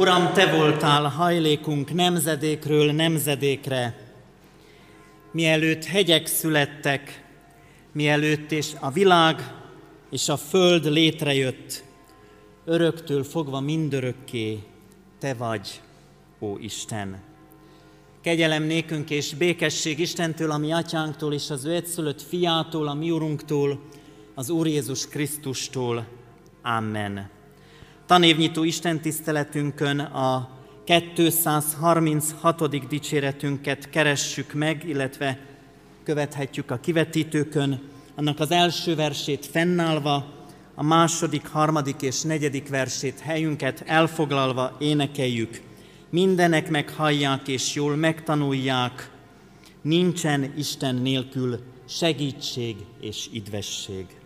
Uram, Te voltál hajlékunk nemzedékről nemzedékre, mielőtt hegyek születtek, mielőtt és a világ és a föld létrejött, öröktől fogva mindörökké Te vagy, ó Isten. Kegyelem nékünk és békesség Istentől, a mi atyánktól és az ő egyszülött fiától, a mi urunktól, az Úr Jézus Krisztustól. Amen. Tanévnyitó Isten tiszteletünkön a 236. dicséretünket keressük meg, illetve követhetjük a kivetítőkön, annak az első versét fennállva, a második, harmadik és negyedik versét helyünket elfoglalva énekeljük. Mindenek meghallják és jól megtanulják, nincsen Isten nélkül segítség és idvesség.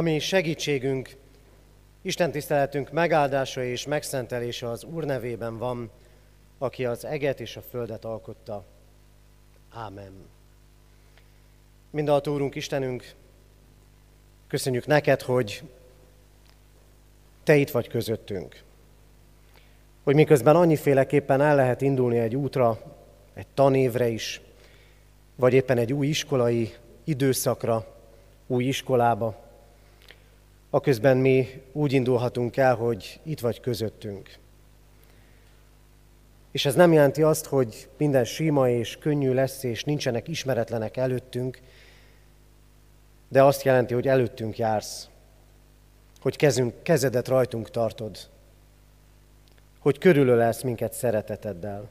Ami segítségünk, Isten tiszteletünk megáldása és megszentelése az Úr nevében van, aki az eget és a földet alkotta. Ámen. Mindalt Úrunk Istenünk, köszönjük neked, hogy Te itt vagy közöttünk. Hogy miközben annyiféleképpen el lehet indulni egy útra, egy tanévre is, vagy éppen egy új iskolai időszakra, új iskolába, aközben mi úgy indulhatunk el, hogy itt vagy közöttünk. És ez nem jelenti azt, hogy minden sima és könnyű lesz, és nincsenek ismeretlenek előttünk, de azt jelenti, hogy előttünk jársz, hogy kezünk, kezedet rajtunk tartod, hogy körülölelsz minket szereteteddel,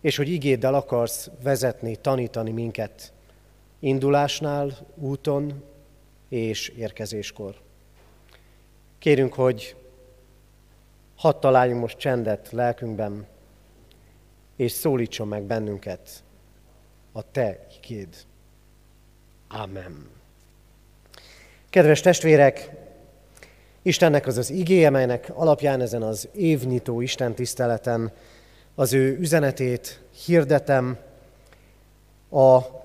és hogy igéddel akarsz vezetni, tanítani minket indulásnál, úton, és érkezéskor. Kérünk, hogy hadd találjunk most csendet lelkünkben, és szólítson meg bennünket a Te ikéd. Amen. Kedves testvérek, Istennek az az igéje, melynek alapján ezen az évnyitó Isten tiszteleten az ő üzenetét hirdetem, a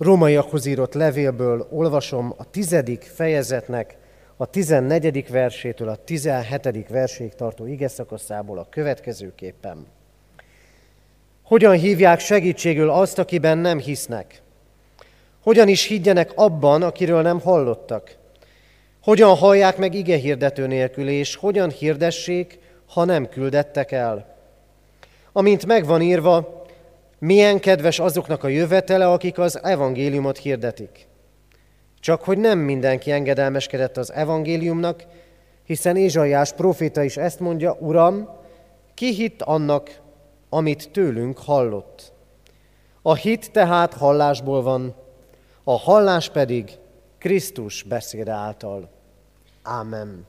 rómaiakhoz írott levélből olvasom a tizedik fejezetnek a tizennegyedik versétől a tizenhetedik verséig tartó ige szakaszából a következőképpen. Hogyan hívják segítségül azt, akiben nem hisznek? Hogyan is higgyenek abban, akiről nem hallottak? Hogyan hallják meg ige hirdető nélkül, és hogyan hirdessék, ha nem küldettek el? Amint megvan írva, milyen kedves azoknak a jövetele, akik az evangéliumot hirdetik. Csak hogy nem mindenki engedelmeskedett az evangéliumnak, hiszen Ézsaiás proféta is ezt mondja, Uram, ki hitt annak, amit tőlünk hallott? A hit tehát hallásból van, a hallás pedig Krisztus beszéde által. Ámen.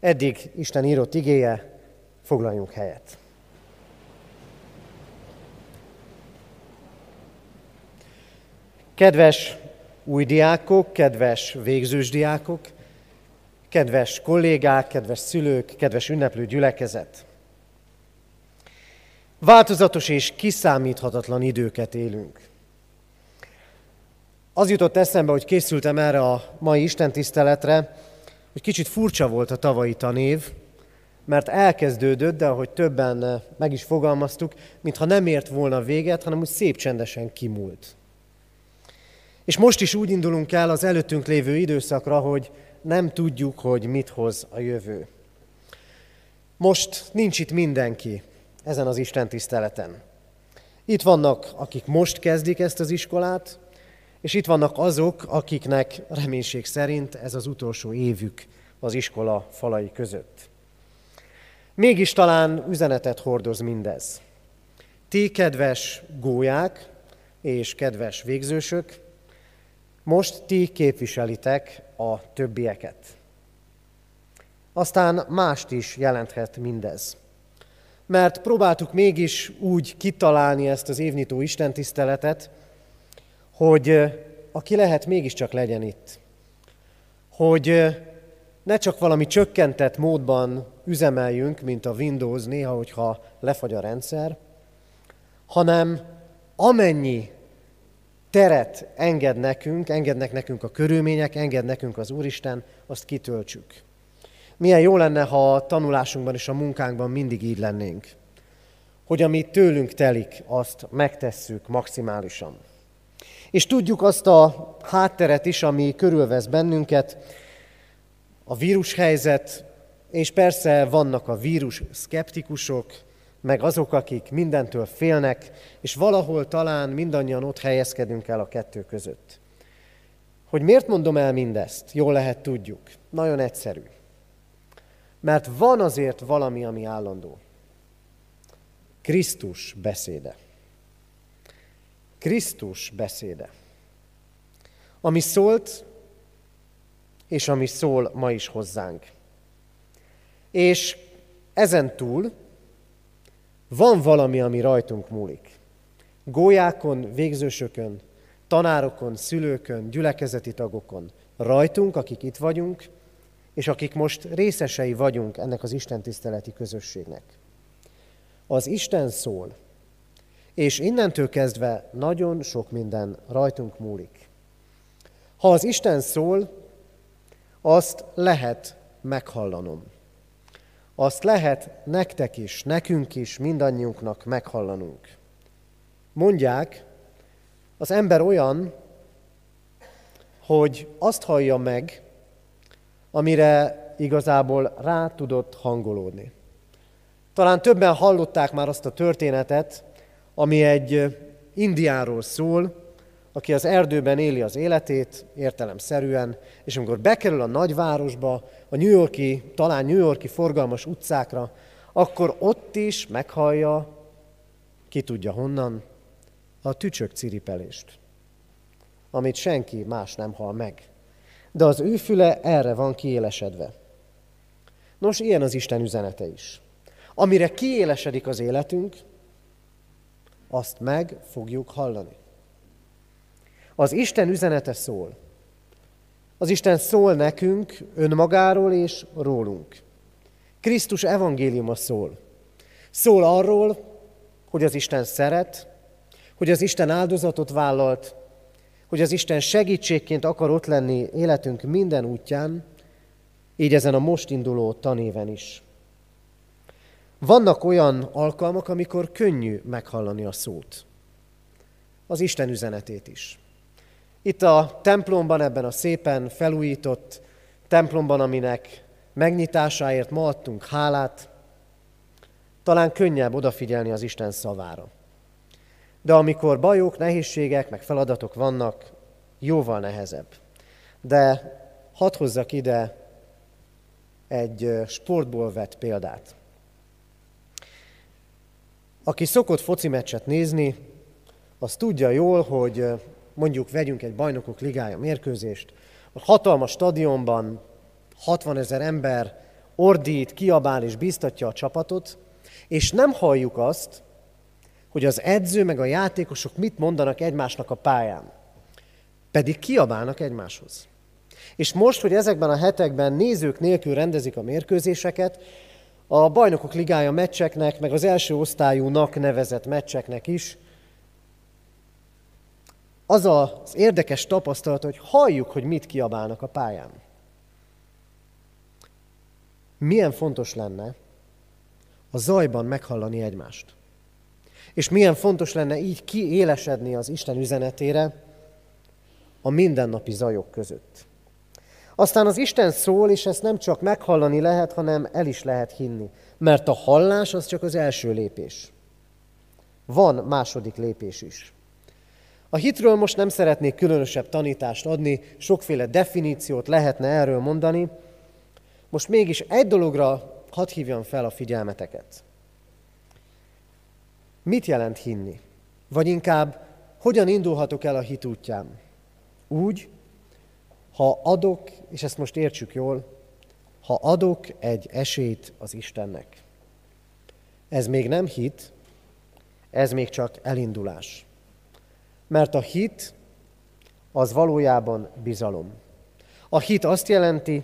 Eddig Isten írott igéje, foglaljunk helyet. Kedves új diákok, kedves végzős diákok, kedves kollégák, kedves szülők, kedves ünneplő gyülekezet! Változatos és kiszámíthatatlan időket élünk. Az jutott eszembe, hogy készültem erre a mai istentiszteletre, hogy kicsit furcsa volt a tavalyi tanév, mert elkezdődött, de ahogy többen meg is fogalmaztuk, mintha nem ért volna véget, hanem úgy szép csendesen kimúlt. És most is úgy indulunk el az előttünk lévő időszakra, hogy nem tudjuk, hogy mit hoz a jövő. Most nincs itt mindenki ezen az Isten tiszteleten. Itt vannak, akik most kezdik ezt az iskolát, és itt vannak azok, akiknek reménység szerint ez az utolsó évük az iskola falai között. Mégis talán üzenetet hordoz mindez. Ti, kedves gólyák és kedves végzősök, most ti képviselitek a többieket. Aztán mást is jelenthet mindez. Mert próbáltuk mégis úgy kitalálni ezt az évnyitó istentiszteletet, hogy aki lehet, mégiscsak legyen itt. Hogy ne csak valami csökkentett módban üzemeljünk, mint a Windows néha, hogyha lefagy a rendszer, hanem amennyi teret enged nekünk, engednek nekünk a körülmények, enged nekünk az Úristen, azt kitöltsük. Milyen jó lenne, ha a tanulásunkban és a munkánkban mindig így lennénk. Hogy amit tőlünk telik, azt megtesszük maximálisan. És tudjuk azt a hátteret is, ami körülvesz bennünket, a vírushelyzet, és persze vannak a vírus szkeptikusok, meg azok, akik mindentől félnek, és valahol talán mindannyian ott helyezkedünk el a kettő között. Hogy miért mondom el mindezt? Jól lehet tudjuk. Nagyon egyszerű. Mert van azért valami, ami állandó. Krisztus beszéde. Krisztus beszéde. Ami szólt, és ami szól ma is hozzánk. És ezen túl van valami, ami rajtunk múlik. Gólyákon, végzősökön, tanárokon, szülőkön, gyülekezeti tagokon, rajtunk, akik itt vagyunk, és akik most részesei vagyunk ennek az Isten tiszteleti közösségnek. Az Isten szól, és innentől kezdve nagyon sok minden rajtunk múlik. Ha az Isten szól, azt lehet meghallanom. Azt lehet nektek is, nekünk is, mindannyiunknak meghallanunk. Mondják, az ember olyan, hogy azt hallja meg, amire igazából rá tudott hangolódni. Talán többen hallották már azt a történetet, ami egy indiáról szól, aki az erdőben éli az életét, értelemszerűen, és amikor bekerül a nagyvárosba, a New Yorki, talán New Yorki forgalmas utcákra, akkor ott is meghallja, ki tudja honnan, a tücsök ciripelést, amit senki más nem hall meg. De az ő füle erre van kiélesedve. Nos, ilyen az Isten üzenete is. Amire kiélesedik az életünk, azt meg fogjuk hallani. Az Isten üzenete szól. Az Isten szól nekünk önmagáról és rólunk. Krisztus evangéliuma szól. Szól arról, hogy az Isten szeret, hogy az Isten áldozatot vállalt, hogy az Isten segítségként akar ott lenni életünk minden útján, így ezen a most induló tanéven is. Vannak olyan alkalmak, amikor könnyű meghallani a szót. Az Isten üzenetét is. Itt a templomban, ebben a szépen felújított templomban, aminek megnyitásáért ma adtunk hálát, talán könnyebb odafigyelni az Isten szavára. De amikor bajok, nehézségek, meg feladatok vannak, jóval nehezebb. De hadd hozzak ide egy sportból vett példát. Aki szokott foci meccset nézni, az tudja jól, hogy mondjuk vegyünk egy bajnokok ligája mérkőzést, a hatalmas stadionban 60 ezer ember ordít, kiabál és biztatja a csapatot, és nem halljuk azt, hogy az edző meg a játékosok mit mondanak egymásnak a pályán. Pedig kiabálnak egymáshoz. És most, hogy ezekben a hetekben nézők nélkül rendezik a mérkőzéseket, a bajnokok ligája meccseknek, meg az első osztályúnak nevezett meccseknek is az az érdekes tapasztalat, hogy halljuk, hogy mit kiabálnak a pályán. Milyen fontos lenne a zajban meghallani egymást. És milyen fontos lenne így kiélesedni az Isten üzenetére a mindennapi zajok között. Aztán az Isten szól, és ezt nem csak meghallani lehet, hanem el is lehet hinni. Mert a hallás az csak az első lépés. Van második lépés is. A hitről most nem szeretnék különösebb tanítást adni, sokféle definíciót lehetne erről mondani. Most mégis egy dologra hadd hívjam fel a figyelmeteket. Mit jelent hinni? Vagy inkább, hogyan indulhatok el a hit útján? Úgy, ha adok, és ezt most értsük jól, ha adok egy esélyt az Istennek. Ez még nem hit, ez még csak elindulás. Mert a hit az valójában bizalom. A hit azt jelenti,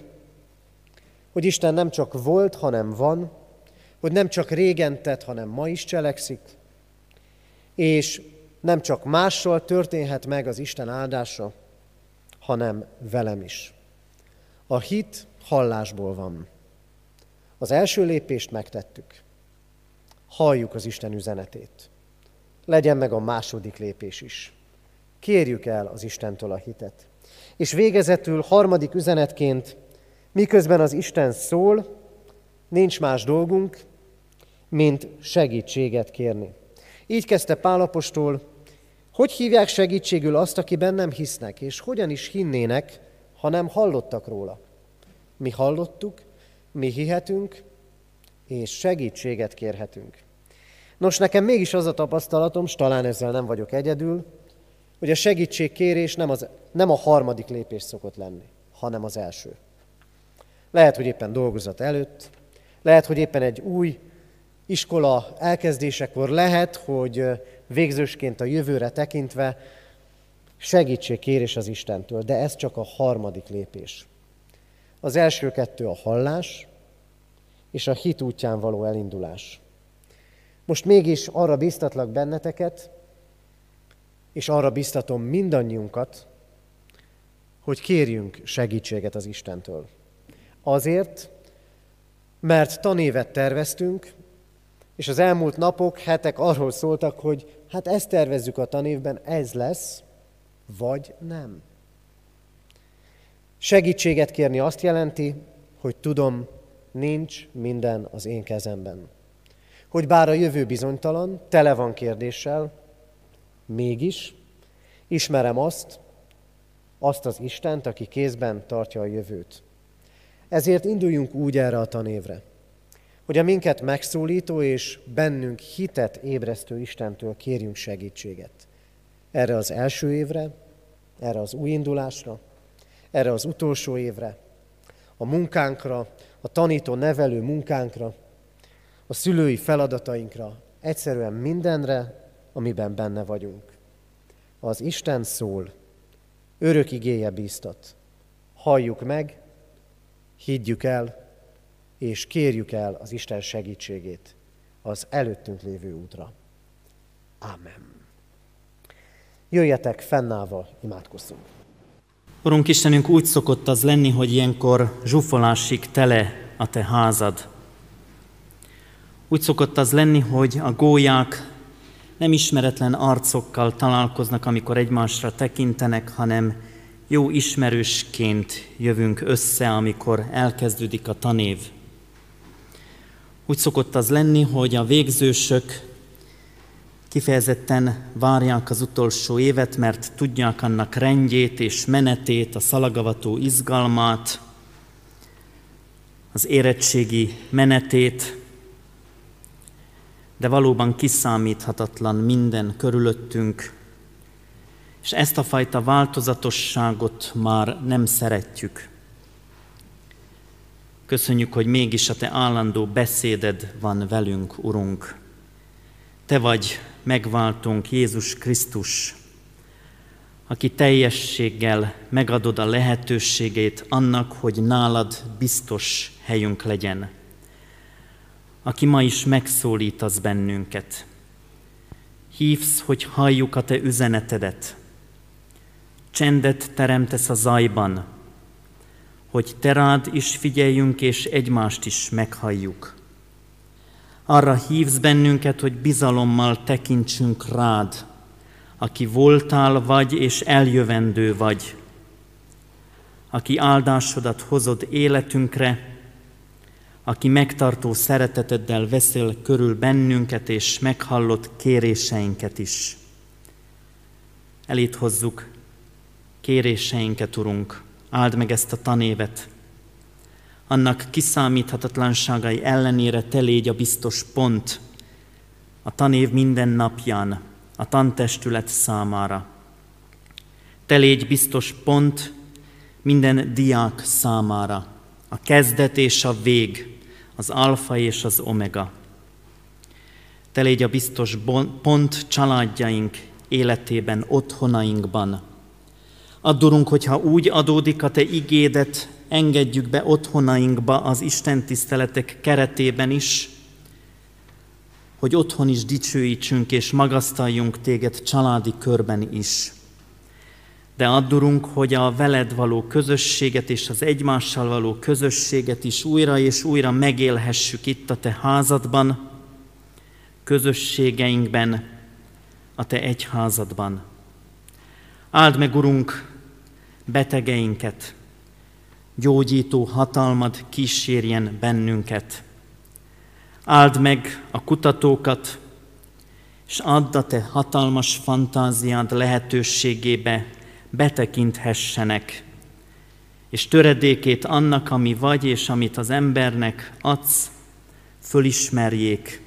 hogy Isten nem csak volt, hanem van, hogy nem csak régen tett, hanem ma is cselekszik, és nem csak mással történhet meg az Isten áldása, hanem velem is. A hit hallásból van. Az első lépést megtettük. Halljuk az Isten üzenetét. Legyen meg a második lépés is. Kérjük el az Istentől a hitet. És végezetül harmadik üzenetként, miközben az Isten szól, nincs más dolgunk, mint segítséget kérni. Így kezdte Pálapostól, hogy hívják segítségül azt, akiben nem hisznek, és hogyan is hinnének, ha nem hallottak róla? Mi hallottuk, mi hihetünk, és segítséget kérhetünk. Nos, nekem mégis az a tapasztalatom, s talán ezzel nem vagyok egyedül, hogy a segítségkérés nem, az, nem a harmadik lépés szokott lenni, hanem az első. Lehet, hogy éppen dolgozat előtt, lehet, hogy éppen egy új iskola elkezdésekor lehet, hogy végzősként a jövőre tekintve segítségkérés az Istentől, de ez csak a harmadik lépés. Az első kettő a hallás és a hit útján való elindulás. Most mégis arra biztatlak benneteket, és arra biztatom mindannyiunkat, hogy kérjünk segítséget az Istentől. Azért, mert tanévet terveztünk, és az elmúlt napok, hetek arról szóltak, hogy hát ezt tervezzük a tanévben, ez lesz, vagy nem. Segítséget kérni azt jelenti, hogy tudom, nincs minden az én kezemben. Hogy bár a jövő bizonytalan, tele van kérdéssel, mégis ismerem azt, azt az Istent, aki kézben tartja a jövőt. Ezért induljunk úgy erre a tanévre hogy a minket megszólító és bennünk hitet ébresztő Istentől kérjünk segítséget. Erre az első évre, erre az új indulásra, erre az utolsó évre, a munkánkra, a tanító-nevelő munkánkra, a szülői feladatainkra, egyszerűen mindenre, amiben benne vagyunk. Az Isten szól, örök igéje bíztat. Halljuk meg, higgyük el, és kérjük el az Isten segítségét az előttünk lévő útra. Amen. Jöjjetek fennállva, imádkozzunk. Urunk Istenünk, úgy szokott az lenni, hogy ilyenkor zsúfolásig tele a te házad. Úgy szokott az lenni, hogy a gólyák nem ismeretlen arcokkal találkoznak, amikor egymásra tekintenek, hanem jó ismerősként jövünk össze, amikor elkezdődik a tanév. Úgy szokott az lenni, hogy a végzősök kifejezetten várják az utolsó évet, mert tudják annak rendjét és menetét, a szalagavató izgalmát, az érettségi menetét, de valóban kiszámíthatatlan minden körülöttünk, és ezt a fajta változatosságot már nem szeretjük. Köszönjük, hogy mégis a Te állandó beszéded van velünk, Urunk. Te vagy megváltunk, Jézus Krisztus, aki teljességgel megadod a lehetőségét annak, hogy nálad biztos helyünk legyen. Aki ma is megszólítasz bennünket. Hívsz, hogy halljuk a te üzenetedet. Csendet teremtesz a zajban, hogy te rád is figyeljünk és egymást is meghalljuk. Arra hívsz bennünket, hogy bizalommal tekintsünk rád, aki voltál vagy és eljövendő vagy, aki áldásodat hozod életünkre, aki megtartó szereteteddel veszel körül bennünket, és meghallott kéréseinket is. Elét hozzuk kéréseinket, Urunk, áld meg ezt a tanévet, annak kiszámíthatatlanságai ellenére te légy a biztos pont a tanév minden napján, a tantestület számára. Te légy biztos pont minden diák számára, a kezdet és a vég, az alfa és az omega. Te légy a biztos pont családjaink életében, otthonainkban. Addurunk, hogyha úgy adódik a Te igédet, engedjük be otthonainkba az Isten tiszteletek keretében is, hogy otthon is dicsőítsünk és magasztaljunk téged családi körben is. De addurunk, hogy a veled való közösséget és az egymással való közösséget is újra és újra megélhessük itt a te házadban, közösségeinkben, a te egyházadban. Áld meg, Urunk, betegeinket, gyógyító hatalmad kísérjen bennünket. Áld meg a kutatókat, és add a te hatalmas fantáziád lehetőségébe betekinthessenek, és töredékét annak, ami vagy, és amit az embernek adsz, fölismerjék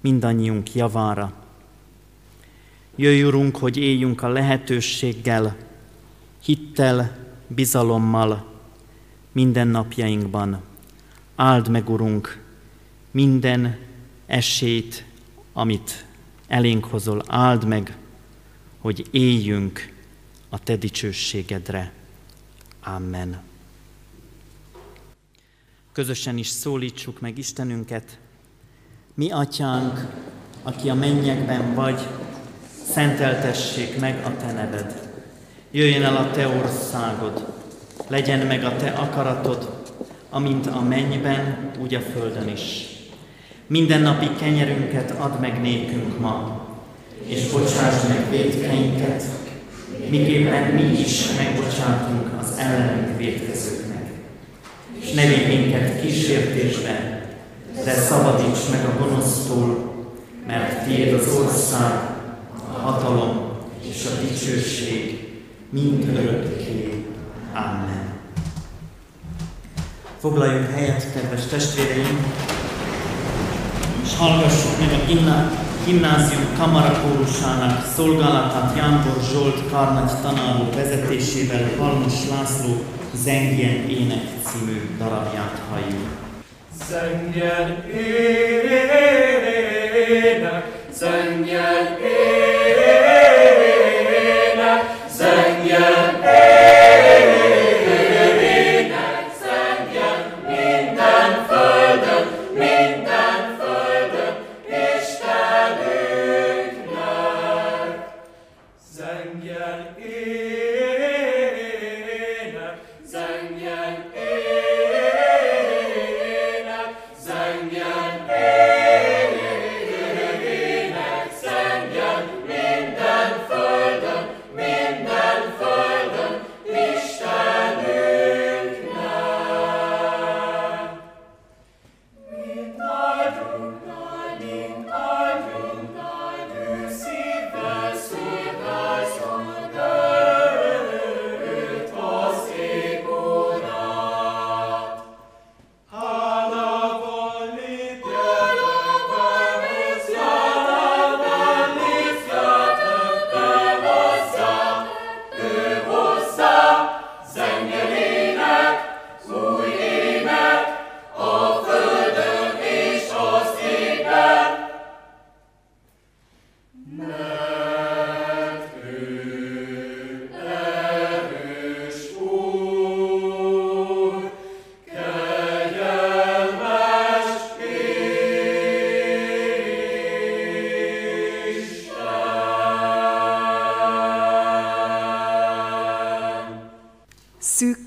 mindannyiunk javára. Jöjj, Urunk, hogy éljünk a lehetőséggel, hittel, bizalommal minden napjainkban. Áld meg, Urunk, minden esélyt, amit elénk hozol, áld meg, hogy éljünk a Te dicsőségedre. Amen. Közösen is szólítsuk meg Istenünket. Mi, Atyánk, aki a mennyekben vagy, szenteltessék meg a Te neved. Jöjjön el a Te országod, legyen meg a Te akaratod, amint a mennyben, úgy a földön is. Minden napi kenyerünket add meg nékünk ma, és bocsáss meg védkeinket, miképpen mi is megbocsátunk az ellenünk védkezőknek. És ne vigy minket kísértésbe, de szabadíts meg a gonosztól, mert Tiéd az ország, a hatalom és a dicsőség mind örökké. Amen. Foglaljunk helyet, kedves testvéreim, és hallgassuk meg a gimnázium kamarakórusának szolgálatát Jánbor Zsolt Karnagy tanáró vezetésével Halmos László Zengjen ének című darabját halljuk. Zengjen ének, zengjen ének,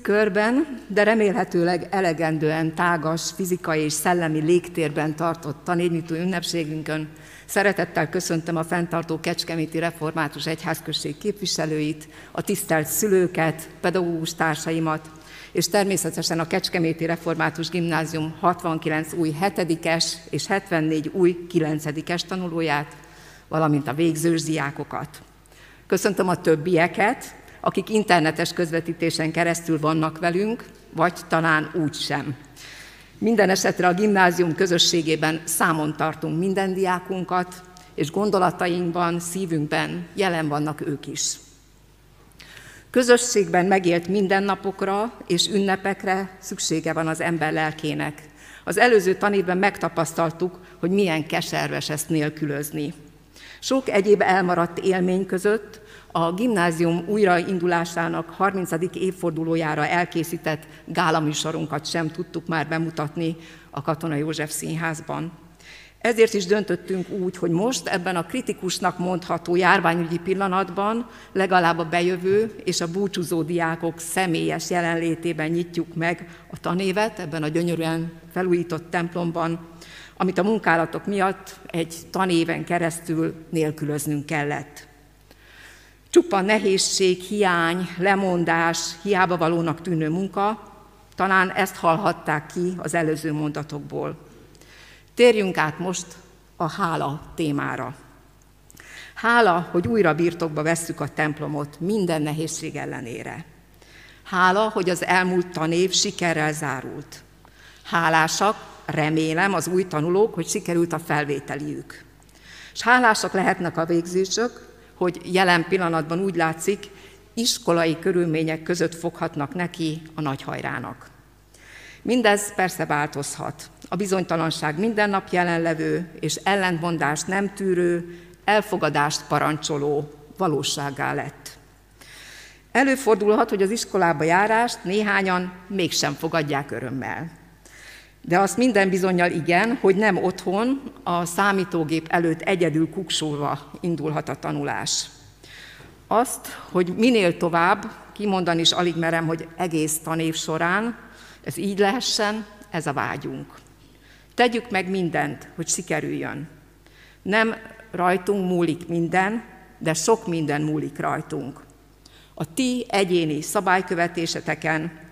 körben, de remélhetőleg elegendően tágas fizikai és szellemi légtérben tartott tanévnyitó ünnepségünkön szeretettel köszöntöm a fenntartó Kecskeméti Református Egyházközség képviselőit, a tisztelt szülőket, pedagógus társaimat, és természetesen a Kecskeméti Református Gimnázium 69 új 7-es és 74 új 9-es tanulóját, valamint a végzős diákokat. Köszöntöm a többieket, akik internetes közvetítésen keresztül vannak velünk, vagy talán úgy sem. Minden esetre a gimnázium közösségében számon tartunk minden diákunkat, és gondolatainkban, szívünkben jelen vannak ők is. Közösségben megélt mindennapokra és ünnepekre szüksége van az ember lelkének. Az előző tanévben megtapasztaltuk, hogy milyen keserves ezt nélkülözni. Sok egyéb elmaradt élmény között a gimnázium újraindulásának 30. évfordulójára elkészített gálaműsorunkat sem tudtuk már bemutatni a Katona József Színházban. Ezért is döntöttünk úgy, hogy most ebben a kritikusnak mondható járványügyi pillanatban legalább a bejövő és a búcsúzó diákok személyes jelenlétében nyitjuk meg a tanévet ebben a gyönyörűen felújított templomban, amit a munkálatok miatt egy tanéven keresztül nélkülöznünk kellett. Csupa nehézség, hiány, lemondás, hiába valónak tűnő munka, talán ezt hallhatták ki az előző mondatokból. Térjünk át most a hála témára. Hála, hogy újra birtokba vesszük a templomot minden nehézség ellenére. Hála, hogy az elmúlt tanév sikerrel zárult. Hálásak, remélem, az új tanulók, hogy sikerült a felvételiük. És hálásak lehetnek a végzésök, hogy jelen pillanatban úgy látszik, iskolai körülmények között foghatnak neki a nagyhajrának. Mindez persze változhat. A bizonytalanság minden nap jelenlevő és ellentmondást nem tűrő, elfogadást parancsoló valóságá lett. Előfordulhat, hogy az iskolába járást néhányan mégsem fogadják örömmel. De azt minden bizonyal igen, hogy nem otthon, a számítógép előtt egyedül kuksolva indulhat a tanulás. Azt, hogy minél tovább, kimondani is alig merem, hogy egész tanév során, ez így lehessen, ez a vágyunk. Tegyük meg mindent, hogy sikerüljön. Nem rajtunk múlik minden, de sok minden múlik rajtunk. A ti egyéni szabálykövetéseteken,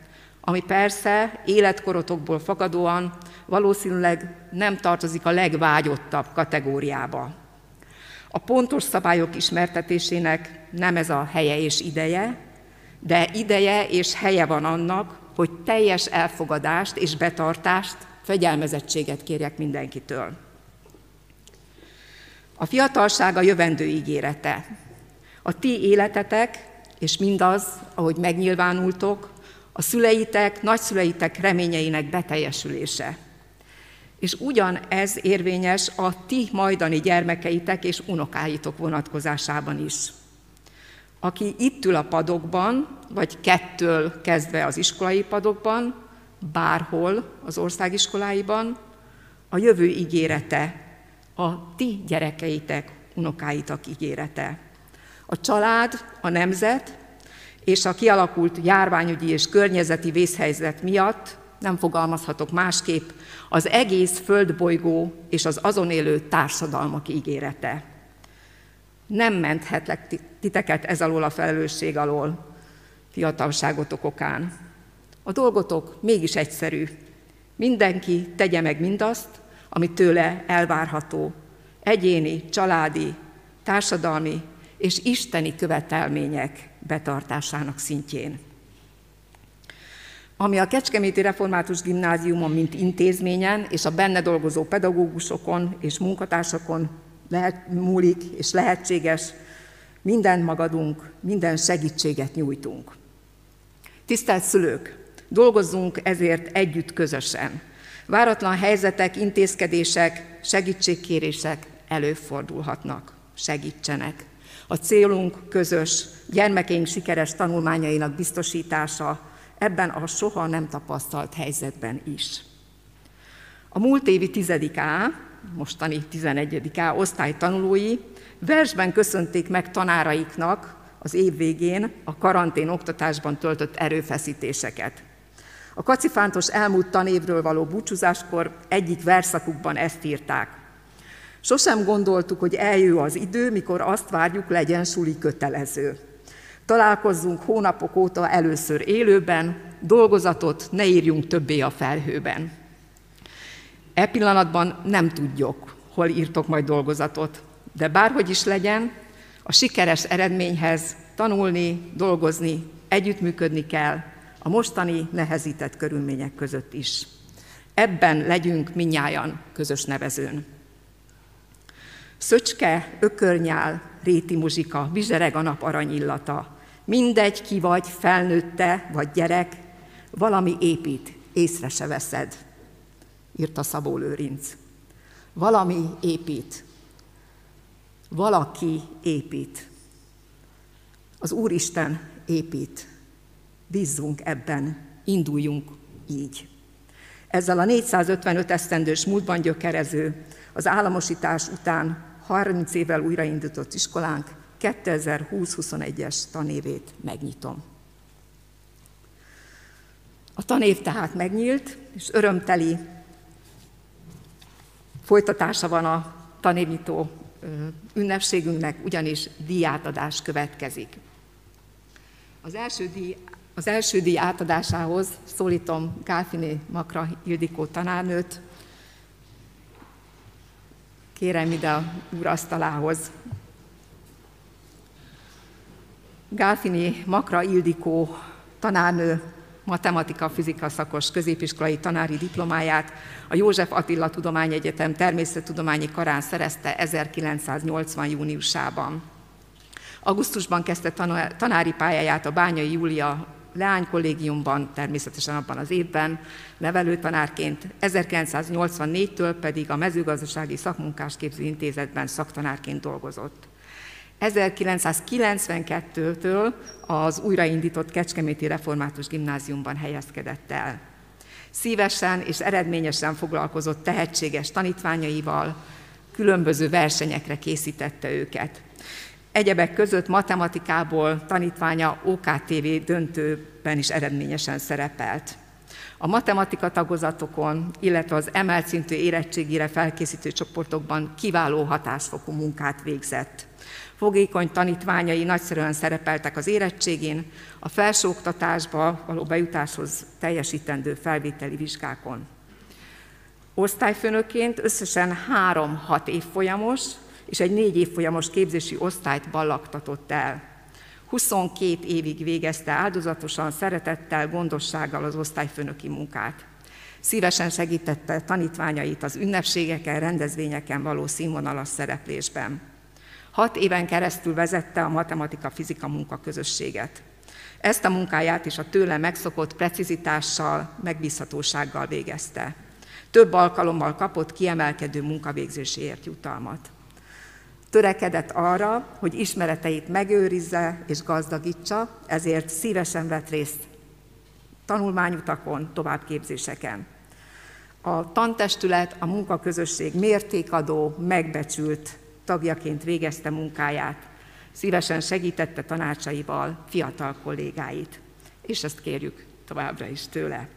ami persze életkorotokból fakadóan valószínűleg nem tartozik a legvágyottabb kategóriába. A pontos szabályok ismertetésének nem ez a helye és ideje, de ideje és helye van annak, hogy teljes elfogadást és betartást, fegyelmezettséget kérjek mindenkitől. A fiatalság a jövendő ígérete. A ti életetek, és mindaz, ahogy megnyilvánultok, a szüleitek, nagyszüleitek reményeinek beteljesülése. És ugyan ez érvényes a ti majdani gyermekeitek és unokáitok vonatkozásában is. Aki itt ül a padokban, vagy kettől kezdve az iskolai padokban, bárhol az országiskoláiban, a jövő ígérete, a ti gyerekeitek, unokáitak ígérete. A család, a nemzet és a kialakult járványügyi és környezeti vészhelyzet miatt nem fogalmazhatok másképp, az egész földbolygó és az azon élő társadalmak ígérete. Nem menthetlek titeket ez alól a felelősség alól, fiatalságotok okán. A dolgotok mégis egyszerű. Mindenki tegye meg mindazt, amit tőle elvárható, egyéni, családi, társadalmi és isteni követelmények betartásának szintjén. Ami a Kecskeméti Református Gimnáziumon, mint intézményen, és a benne dolgozó pedagógusokon és munkatársakon lehet, múlik és lehetséges, minden magadunk, minden segítséget nyújtunk. Tisztelt szülők, dolgozzunk ezért együtt közösen. Váratlan helyzetek, intézkedések, segítségkérések előfordulhatnak. Segítsenek. A célunk közös, gyermekeink sikeres tanulmányainak biztosítása ebben a soha nem tapasztalt helyzetben is. A múlt évi 10. A, mostani 11. A osztály tanulói versben köszönték meg tanáraiknak az év végén a karantén oktatásban töltött erőfeszítéseket. A kacifántos elmúlt tanévről való búcsúzáskor egyik verszakukban ezt írták. Sosem gondoltuk, hogy eljő az idő, mikor azt várjuk, legyen suli kötelező. Találkozzunk hónapok óta először élőben, dolgozatot ne írjunk többé a felhőben. E pillanatban nem tudjuk, hol írtok majd dolgozatot, de bárhogy is legyen, a sikeres eredményhez tanulni, dolgozni, együttműködni kell, a mostani nehezített körülmények között is. Ebben legyünk minnyájan közös nevezőn. Szöcske, ökörnyál, réti muzsika, vizsereg a nap aranyillata. Mindegy, ki vagy, felnőtte vagy gyerek, valami épít, észre se veszed, írta Szabó Lőrinc. Valami épít, valaki épít. Az Úristen épít. Bízzunk ebben, induljunk így. Ezzel a 455 esztendős múltban gyökerező, az államosítás után 30 évvel újraindított iskolánk 2020-21-es tanévét megnyitom. A tanév tehát megnyílt, és örömteli folytatása van a tanévnyitó ünnepségünknek, ugyanis díjátadás következik. Az első díj, az első díj átadásához szólítom Gálfiné Makra Ildikó tanárnőt, kérem ide a úrasztalához. Gálfini Makra Ildikó tanárnő matematika-fizika szakos középiskolai tanári diplomáját a József Attila Tudományegyetem természettudományi karán szerezte 1980. júniusában. Augusztusban kezdte tanári pályáját a Bányai Júlia leánykollégiumban, természetesen abban az évben, nevelőtanárként, 1984-től pedig a mezőgazdasági szakmunkásképző intézetben szaktanárként dolgozott. 1992-től az újraindított Kecskeméti Református Gimnáziumban helyezkedett el. Szívesen és eredményesen foglalkozott tehetséges tanítványaival, különböző versenyekre készítette őket. Egyebek között matematikából tanítványa OKTV döntőben is eredményesen szerepelt. A matematika tagozatokon, illetve az emelt szintű érettségére felkészítő csoportokban kiváló hatásfokú munkát végzett. Fogékony tanítványai nagyszerűen szerepeltek az érettségén, a felsőoktatásba való bejutáshoz teljesítendő felvételi vizsgákon. Osztályfőnökként összesen három-hat évfolyamos és egy négy évfolyamos képzési osztályt ballaktatott el. 22 évig végezte áldozatosan, szeretettel, gondossággal az osztályfőnöki munkát. Szívesen segítette tanítványait az ünnepségeken, rendezvényeken való színvonalas szereplésben. Hat éven keresztül vezette a matematika-fizika munkaközösséget. Ezt a munkáját is a tőle megszokott precizitással, megbízhatósággal végezte. Több alkalommal kapott kiemelkedő munkavégzéséért jutalmat. Törekedett arra, hogy ismereteit megőrizze és gazdagítsa, ezért szívesen vett részt tanulmányutakon, továbbképzéseken. A tantestület, a munkaközösség mértékadó, megbecsült tagjaként végezte munkáját, szívesen segítette tanácsaival fiatal kollégáit, és ezt kérjük továbbra is tőle.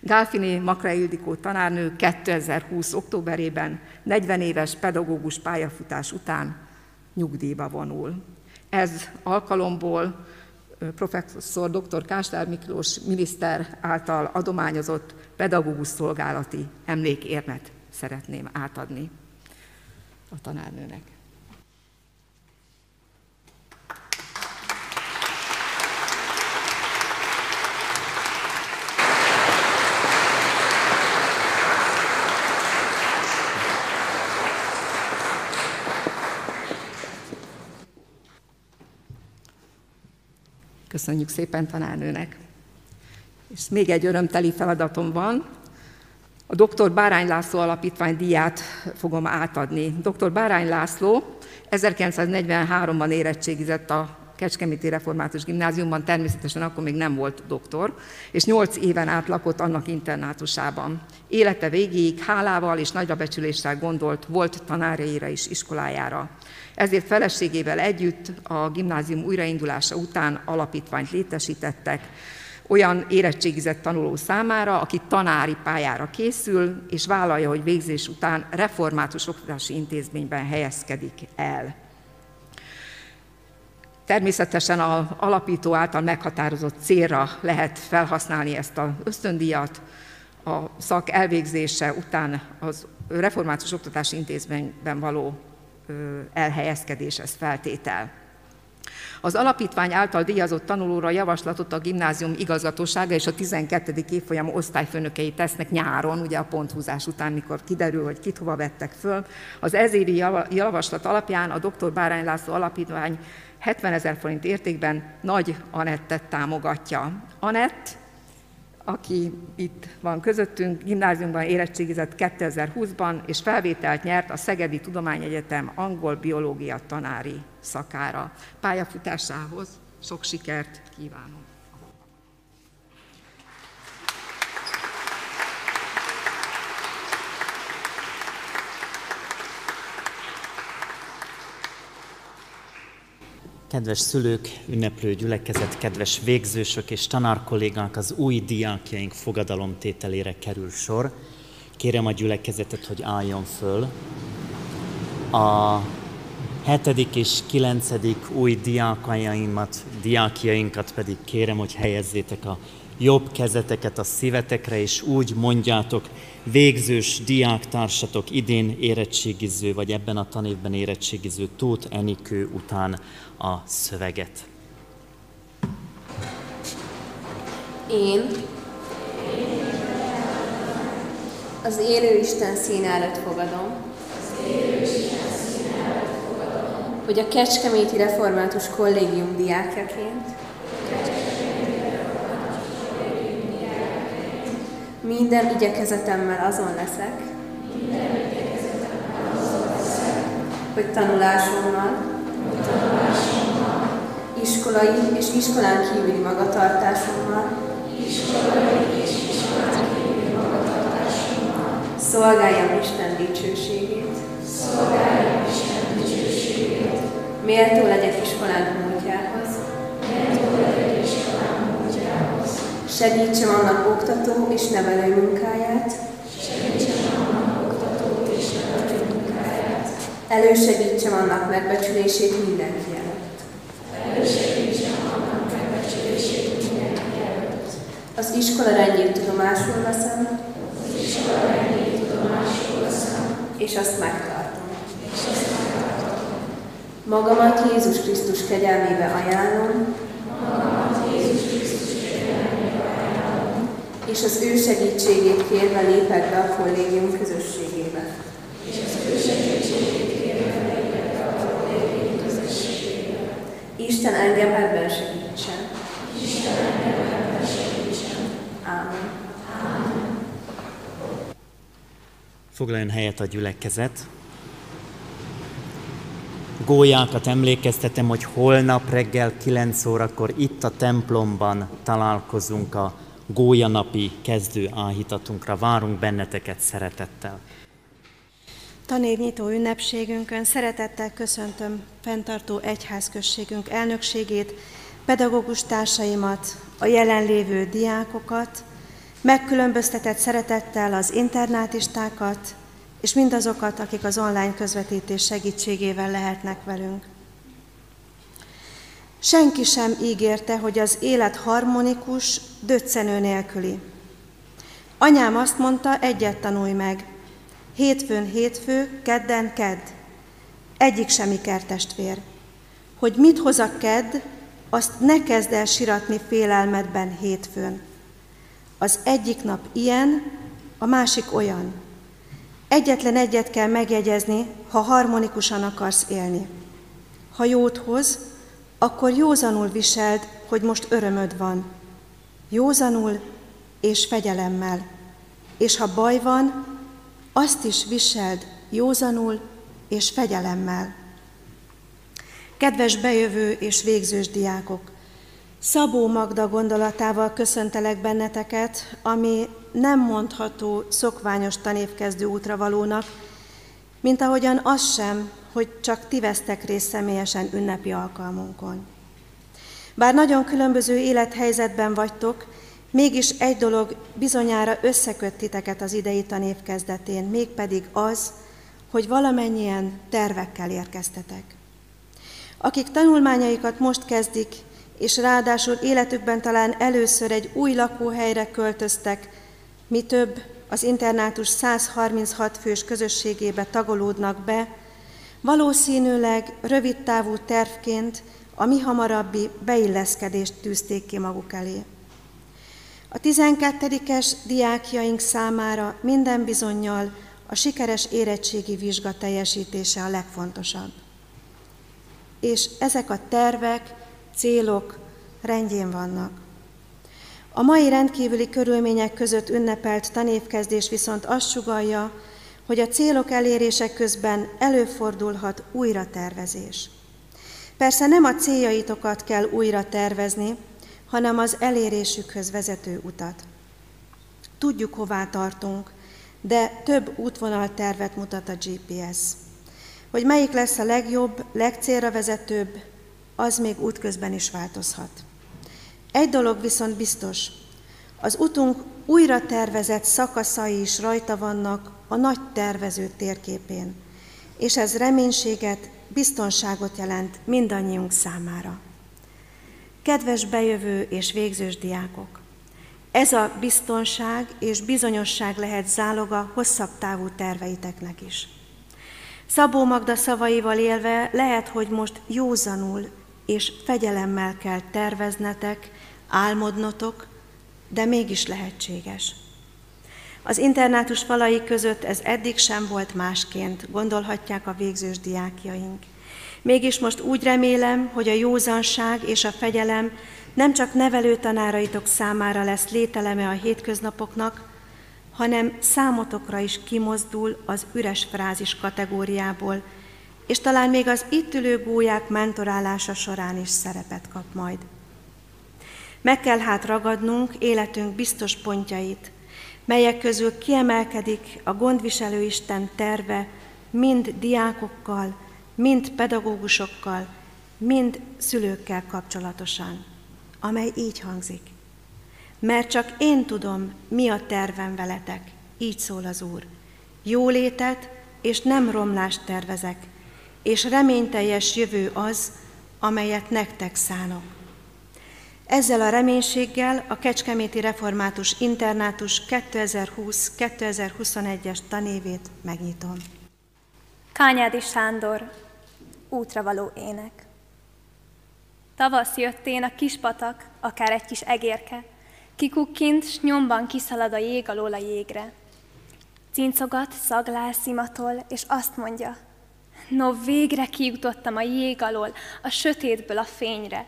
Gálfini Makra Ildikó tanárnő 2020. októberében 40 éves pedagógus pályafutás után nyugdíjba vonul. Ez alkalomból professzor dr. Kásler Miklós miniszter által adományozott pedagógus szolgálati emlékérmet szeretném átadni a tanárnőnek. Köszönjük szépen tanárnőnek. És még egy örömteli feladatom van. A dr. Bárány László Alapítvány díját fogom átadni. Dr. Bárány László 1943-ban érettségizett a Kecskeméti Református Gimnáziumban, természetesen akkor még nem volt doktor, és nyolc éven át lakott annak internátusában. Élete végéig hálával és nagyra becsüléssel gondolt volt tanárjaira és iskolájára. Ezért feleségével együtt a gimnázium újraindulása után alapítványt létesítettek, olyan érettségizett tanuló számára, aki tanári pályára készül, és vállalja, hogy végzés után református oktatási intézményben helyezkedik el. Természetesen az alapító által meghatározott célra lehet felhasználni ezt az ösztöndíjat, a szak elvégzése után az református oktatási intézményben való elhelyezkedés, ez feltétel. Az alapítvány által díjazott tanulóra javaslatot a gimnázium igazgatósága és a 12. évfolyam osztályfőnökei tesznek nyáron, ugye a ponthúzás után, mikor kiderül, hogy kit hova vettek föl. Az ezévi javaslat alapján a dr. Bárány László alapítvány 70 ezer forint értékben Nagy Anettet támogatja. Anett aki itt van közöttünk, gimnáziumban érettségizett 2020-ban, és felvételt nyert a Szegedi Tudományegyetem angol-biológia tanári szakára. Pályafutásához sok sikert kívánok! Kedves szülők, ünneplő gyülekezet, kedves végzősök és tanárkollégák, az új diákjaink fogadalomtételére kerül sor. Kérem a gyülekezetet, hogy álljon föl. A hetedik és kilencedik új diákjaimat, diákjainkat pedig kérem, hogy helyezzétek a jobb kezeteket a szívetekre, és úgy mondjátok, végzős diáktársatok idén érettségiző, vagy ebben a tanévben érettségiző Tóth Enikő után a szöveget. Én? Az élő Isten szín előtt fogadom, hogy a Kecskeméti Református Kollégium diákjaként minden igyekezetemmel azon leszek, hogy tanulásommal, iskolai és iskolán kívüli magatartásommal, szolgáljam Isten dicsőségét, szolgáljam Isten dicsőségét, méltó legyek segítsem annak oktató és nevelő munkáját, segítsem annak oktató és nevelő munkáját, elősegítsem annak megbecsülését mindenki Az iskola rendjét tudomásul veszem, az iskola rendjét tudomásul veszem, és azt megtartom. És azt megtartom. Magamat Jézus Krisztus kegyelmébe ajánlom, és az ő segítségét kérve lépek be a kollégium közösségébe. És az ő segítségét kérve be a kollégium közösségébe. Isten engem ebben segítsen. Isten engem Foglaljon helyet a gyülekezet. Gólyákat emlékeztetem, hogy holnap reggel 9 órakor itt a templomban találkozunk a gólyanapi kezdő áhítatunkra. Várunk benneteket szeretettel. Tanévnyitó ünnepségünkön szeretettel köszöntöm fenntartó egyházközségünk elnökségét, pedagógus társaimat, a jelenlévő diákokat, megkülönböztetett szeretettel az internátistákat, és mindazokat, akik az online közvetítés segítségével lehetnek velünk. Senki sem ígérte, hogy az élet harmonikus, döccenő nélküli. Anyám azt mondta, egyet tanulj meg. Hétfőn hétfő, kedden kedd. Egyik sem ikertestvér. Hogy mit hoz a kedd, azt ne kezd el siratni félelmedben hétfőn. Az egyik nap ilyen, a másik olyan. Egyetlen egyet kell megjegyezni, ha harmonikusan akarsz élni. Ha jót hoz, akkor józanul viseld, hogy most örömöd van. Józanul és fegyelemmel. És ha baj van, azt is viseld józanul és fegyelemmel. Kedves bejövő és végzős diákok! Szabó Magda gondolatával köszöntelek benneteket, ami nem mondható szokványos tanévkezdő útra valónak, mint ahogyan az sem, hogy csak ti vesztek részt személyesen ünnepi alkalmunkon. Bár nagyon különböző élethelyzetben vagytok, mégis egy dolog bizonyára összeköt titeket az idei tanév kezdetén, mégpedig az, hogy valamennyien tervekkel érkeztetek. Akik tanulmányaikat most kezdik, és ráadásul életükben talán először egy új lakóhelyre költöztek, mi több, az internátus 136 fős közösségébe tagolódnak be, valószínűleg rövid távú tervként a mi hamarabbi beilleszkedést tűzték ki maguk elé. A 12-es diákjaink számára minden bizonyal a sikeres érettségi vizsga teljesítése a legfontosabb. És ezek a tervek, célok rendjén vannak. A mai rendkívüli körülmények között ünnepelt tanévkezdés viszont azt sugalja, hogy a célok elérése közben előfordulhat újra tervezés. Persze nem a céljaitokat kell újra tervezni, hanem az elérésükhöz vezető utat. Tudjuk, hová tartunk, de több útvonaltervet mutat a GPS. Hogy melyik lesz a legjobb, legcélra vezetőbb, az még útközben is változhat. Egy dolog viszont biztos, az utunk újra tervezett szakaszai is rajta vannak a nagy tervező térképén, és ez reménységet, biztonságot jelent mindannyiunk számára. Kedves bejövő és végzős diákok! Ez a biztonság és bizonyosság lehet záloga hosszabb távú terveiteknek is. Szabó Magda szavaival élve lehet, hogy most józanul és fegyelemmel kell terveznetek, álmodnotok, de mégis lehetséges. Az internátus falai között ez eddig sem volt másként, gondolhatják a végzős diákjaink. Mégis most úgy remélem, hogy a józanság és a fegyelem nem csak nevelő tanáraitok számára lesz lételeme a hétköznapoknak, hanem számotokra is kimozdul az üres frázis kategóriából, és talán még az itt ülő gólyák mentorálása során is szerepet kap majd. Meg kell hát ragadnunk életünk biztos pontjait, melyek közül kiemelkedik a gondviselő Isten terve mind diákokkal, mind pedagógusokkal, mind szülőkkel kapcsolatosan, amely így hangzik. Mert csak én tudom, mi a tervem veletek, így szól az Úr. Jólétet és nem romlást tervezek, és reményteljes jövő az, amelyet nektek szánok. Ezzel a reménységgel a Kecskeméti Református Internátus 2020-2021-es tanévét megnyitom. Kányádi Sándor, útra való ének. Tavasz jöttén a kis patak, akár egy kis egérke, kikukkint, s nyomban kiszalad a jég alól a jégre. Cincogat, szaglál szimatol, és azt mondja, no végre kijutottam a jég alól, a sötétből a fényre.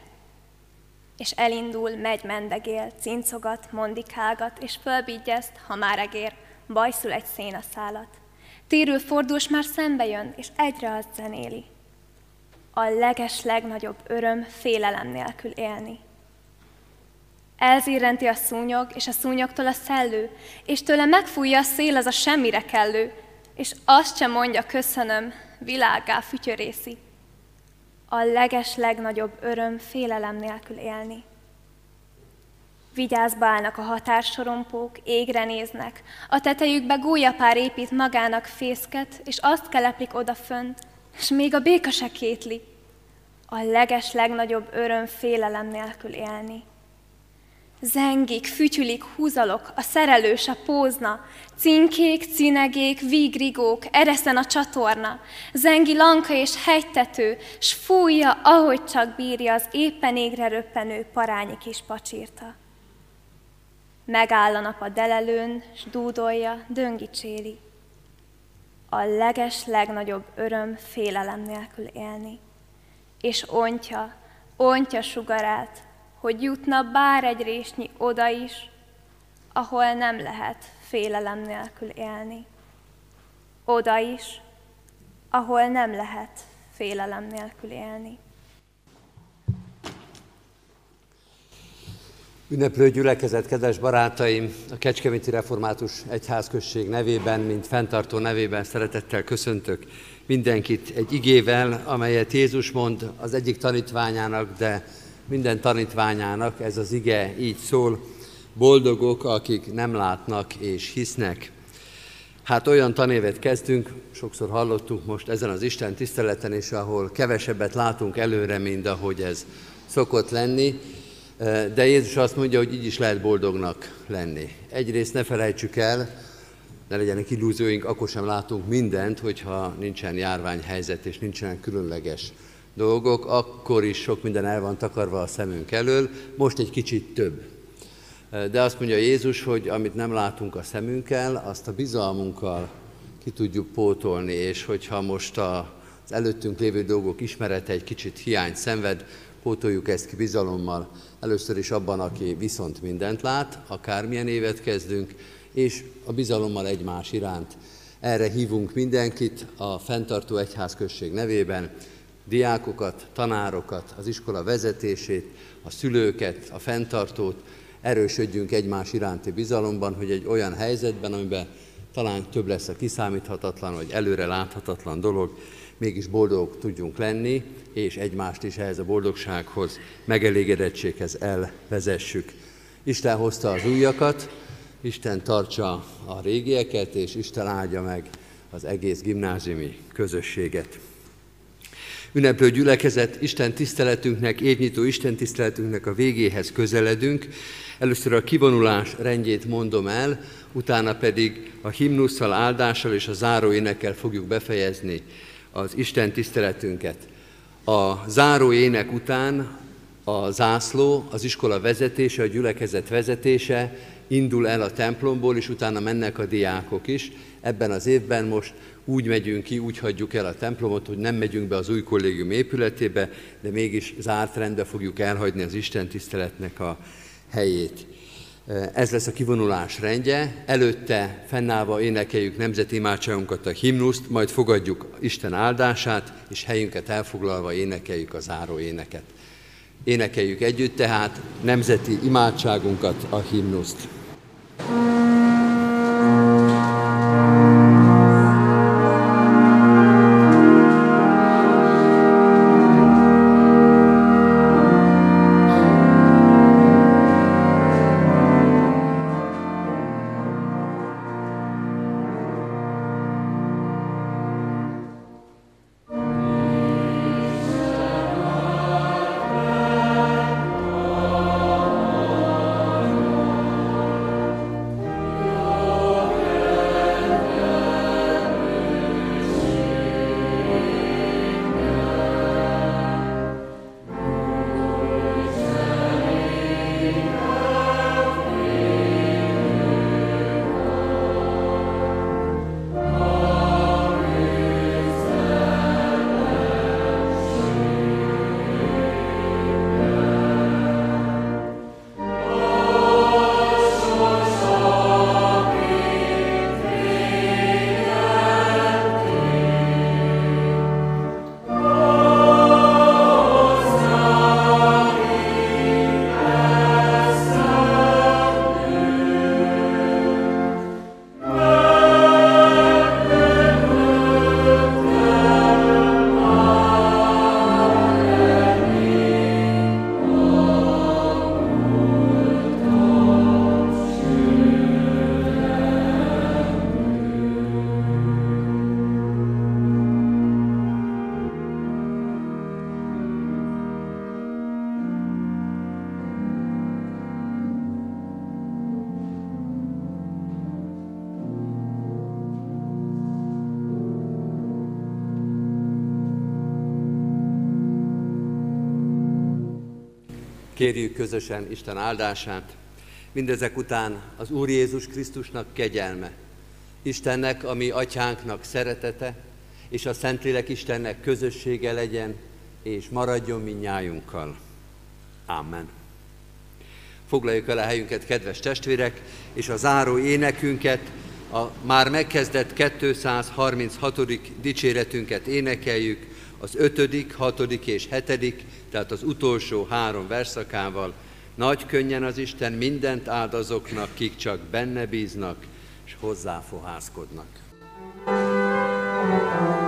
És elindul, megy, mendegél, cincogat, mondikálgat, és fölbígyeszt, ha már egér, bajszul egy szénaszálat. Térül fordulós már szembe jön, és egyre azt zenéli a leges legnagyobb öröm félelem nélkül élni. Elzírenti a szúnyog, és a szúnyogtól a szellő, és tőle megfújja a szél az a semmire kellő, és azt sem mondja köszönöm, világá fütyörészi. A leges legnagyobb öröm félelem nélkül élni. Vigyázba állnak a határsorompók, égre néznek, a tetejükbe gólyapár épít magának fészket, és azt keleplik odafönt, és még a béka se kétli. A leges legnagyobb öröm félelem nélkül élni. Zengik, fütyülik, húzalok, a szerelős, a pózna, cinkék, cinegék, vígrigók, ereszen a csatorna, zengi lanka és hegytető, s fújja, ahogy csak bírja az éppen égre röppenő parányi kis pacsírta. Megáll a nap a delelőn, s dúdolja, döngicséli a leges legnagyobb öröm félelem nélkül élni. És ontja, ontja sugarát, hogy jutna bár egy résnyi oda is, ahol nem lehet félelem nélkül élni. Oda is, ahol nem lehet félelem nélkül élni. Ünneplő gyülekezet, kedves barátaim! A Kecskeméti Református Egyházközség nevében, mint fenntartó nevében szeretettel köszöntök mindenkit egy igével, amelyet Jézus mond az egyik tanítványának, de minden tanítványának ez az ige így szól, boldogok, akik nem látnak és hisznek. Hát olyan tanévet kezdünk, sokszor hallottunk most ezen az Isten tiszteleten is, ahol kevesebbet látunk előre, mint ahogy ez szokott lenni, de Jézus azt mondja, hogy így is lehet boldognak lenni. Egyrészt ne felejtsük el, ne legyenek illúzióink, akkor sem látunk mindent, hogyha nincsen járványhelyzet és nincsenek különleges dolgok, akkor is sok minden el van takarva a szemünk elől, most egy kicsit több. De azt mondja Jézus, hogy amit nem látunk a szemünkkel, azt a bizalmunkkal ki tudjuk pótolni, és hogyha most az előttünk lévő dolgok ismerete egy kicsit hiányt szenved, pótoljuk ezt ki bizalommal, először is abban, aki viszont mindent lát, akármilyen évet kezdünk, és a bizalommal egymás iránt. Erre hívunk mindenkit a fenntartó egyházközség nevében, diákokat, tanárokat, az iskola vezetését, a szülőket, a fenntartót, erősödjünk egymás iránti bizalomban, hogy egy olyan helyzetben, amiben talán több lesz a kiszámíthatatlan, vagy előre láthatatlan dolog, mégis boldogok tudjunk lenni, és egymást is ehhez a boldogsághoz, megelégedettséghez elvezessük. Isten hozta az újakat, Isten tartsa a régieket, és Isten áldja meg az egész gimnáziumi közösséget. Ünneplő gyülekezet, Isten tiszteletünknek, évnyitó Isten tiszteletünknek a végéhez közeledünk. Először a kivonulás rendjét mondom el, utána pedig a himnusszal, áldással és a záróénekkel fogjuk befejezni az Isten tiszteletünket. A záró ének után a zászló, az iskola vezetése, a gyülekezet vezetése indul el a templomból, és utána mennek a diákok is. Ebben az évben most úgy megyünk ki, úgy hagyjuk el a templomot, hogy nem megyünk be az új kollégium épületébe, de mégis zárt rendbe fogjuk elhagyni az Isten tiszteletnek a helyét. Ez lesz a kivonulás rendje. Előtte fennállva énekeljük nemzeti imádságunkat, a himnuszt, majd fogadjuk Isten áldását, és helyünket elfoglalva énekeljük a záró éneket. Énekeljük együtt tehát nemzeti imádságunkat, a himnuszt. Kérjük közösen Isten áldását, mindezek után az Úr Jézus Krisztusnak kegyelme, Istennek, ami atyánknak szeretete, és a Szentlélek Istennek közössége legyen, és maradjon minnyájunkkal. Amen. Foglaljuk el a helyünket, kedves testvérek, és a záró énekünket, a már megkezdett 236. dicséretünket énekeljük, az ötödik, hatodik és hetedik, tehát az utolsó három verszakával, nagy könnyen az Isten mindent áld azoknak, kik csak benne bíznak, és hozzáfohászkodnak. thank you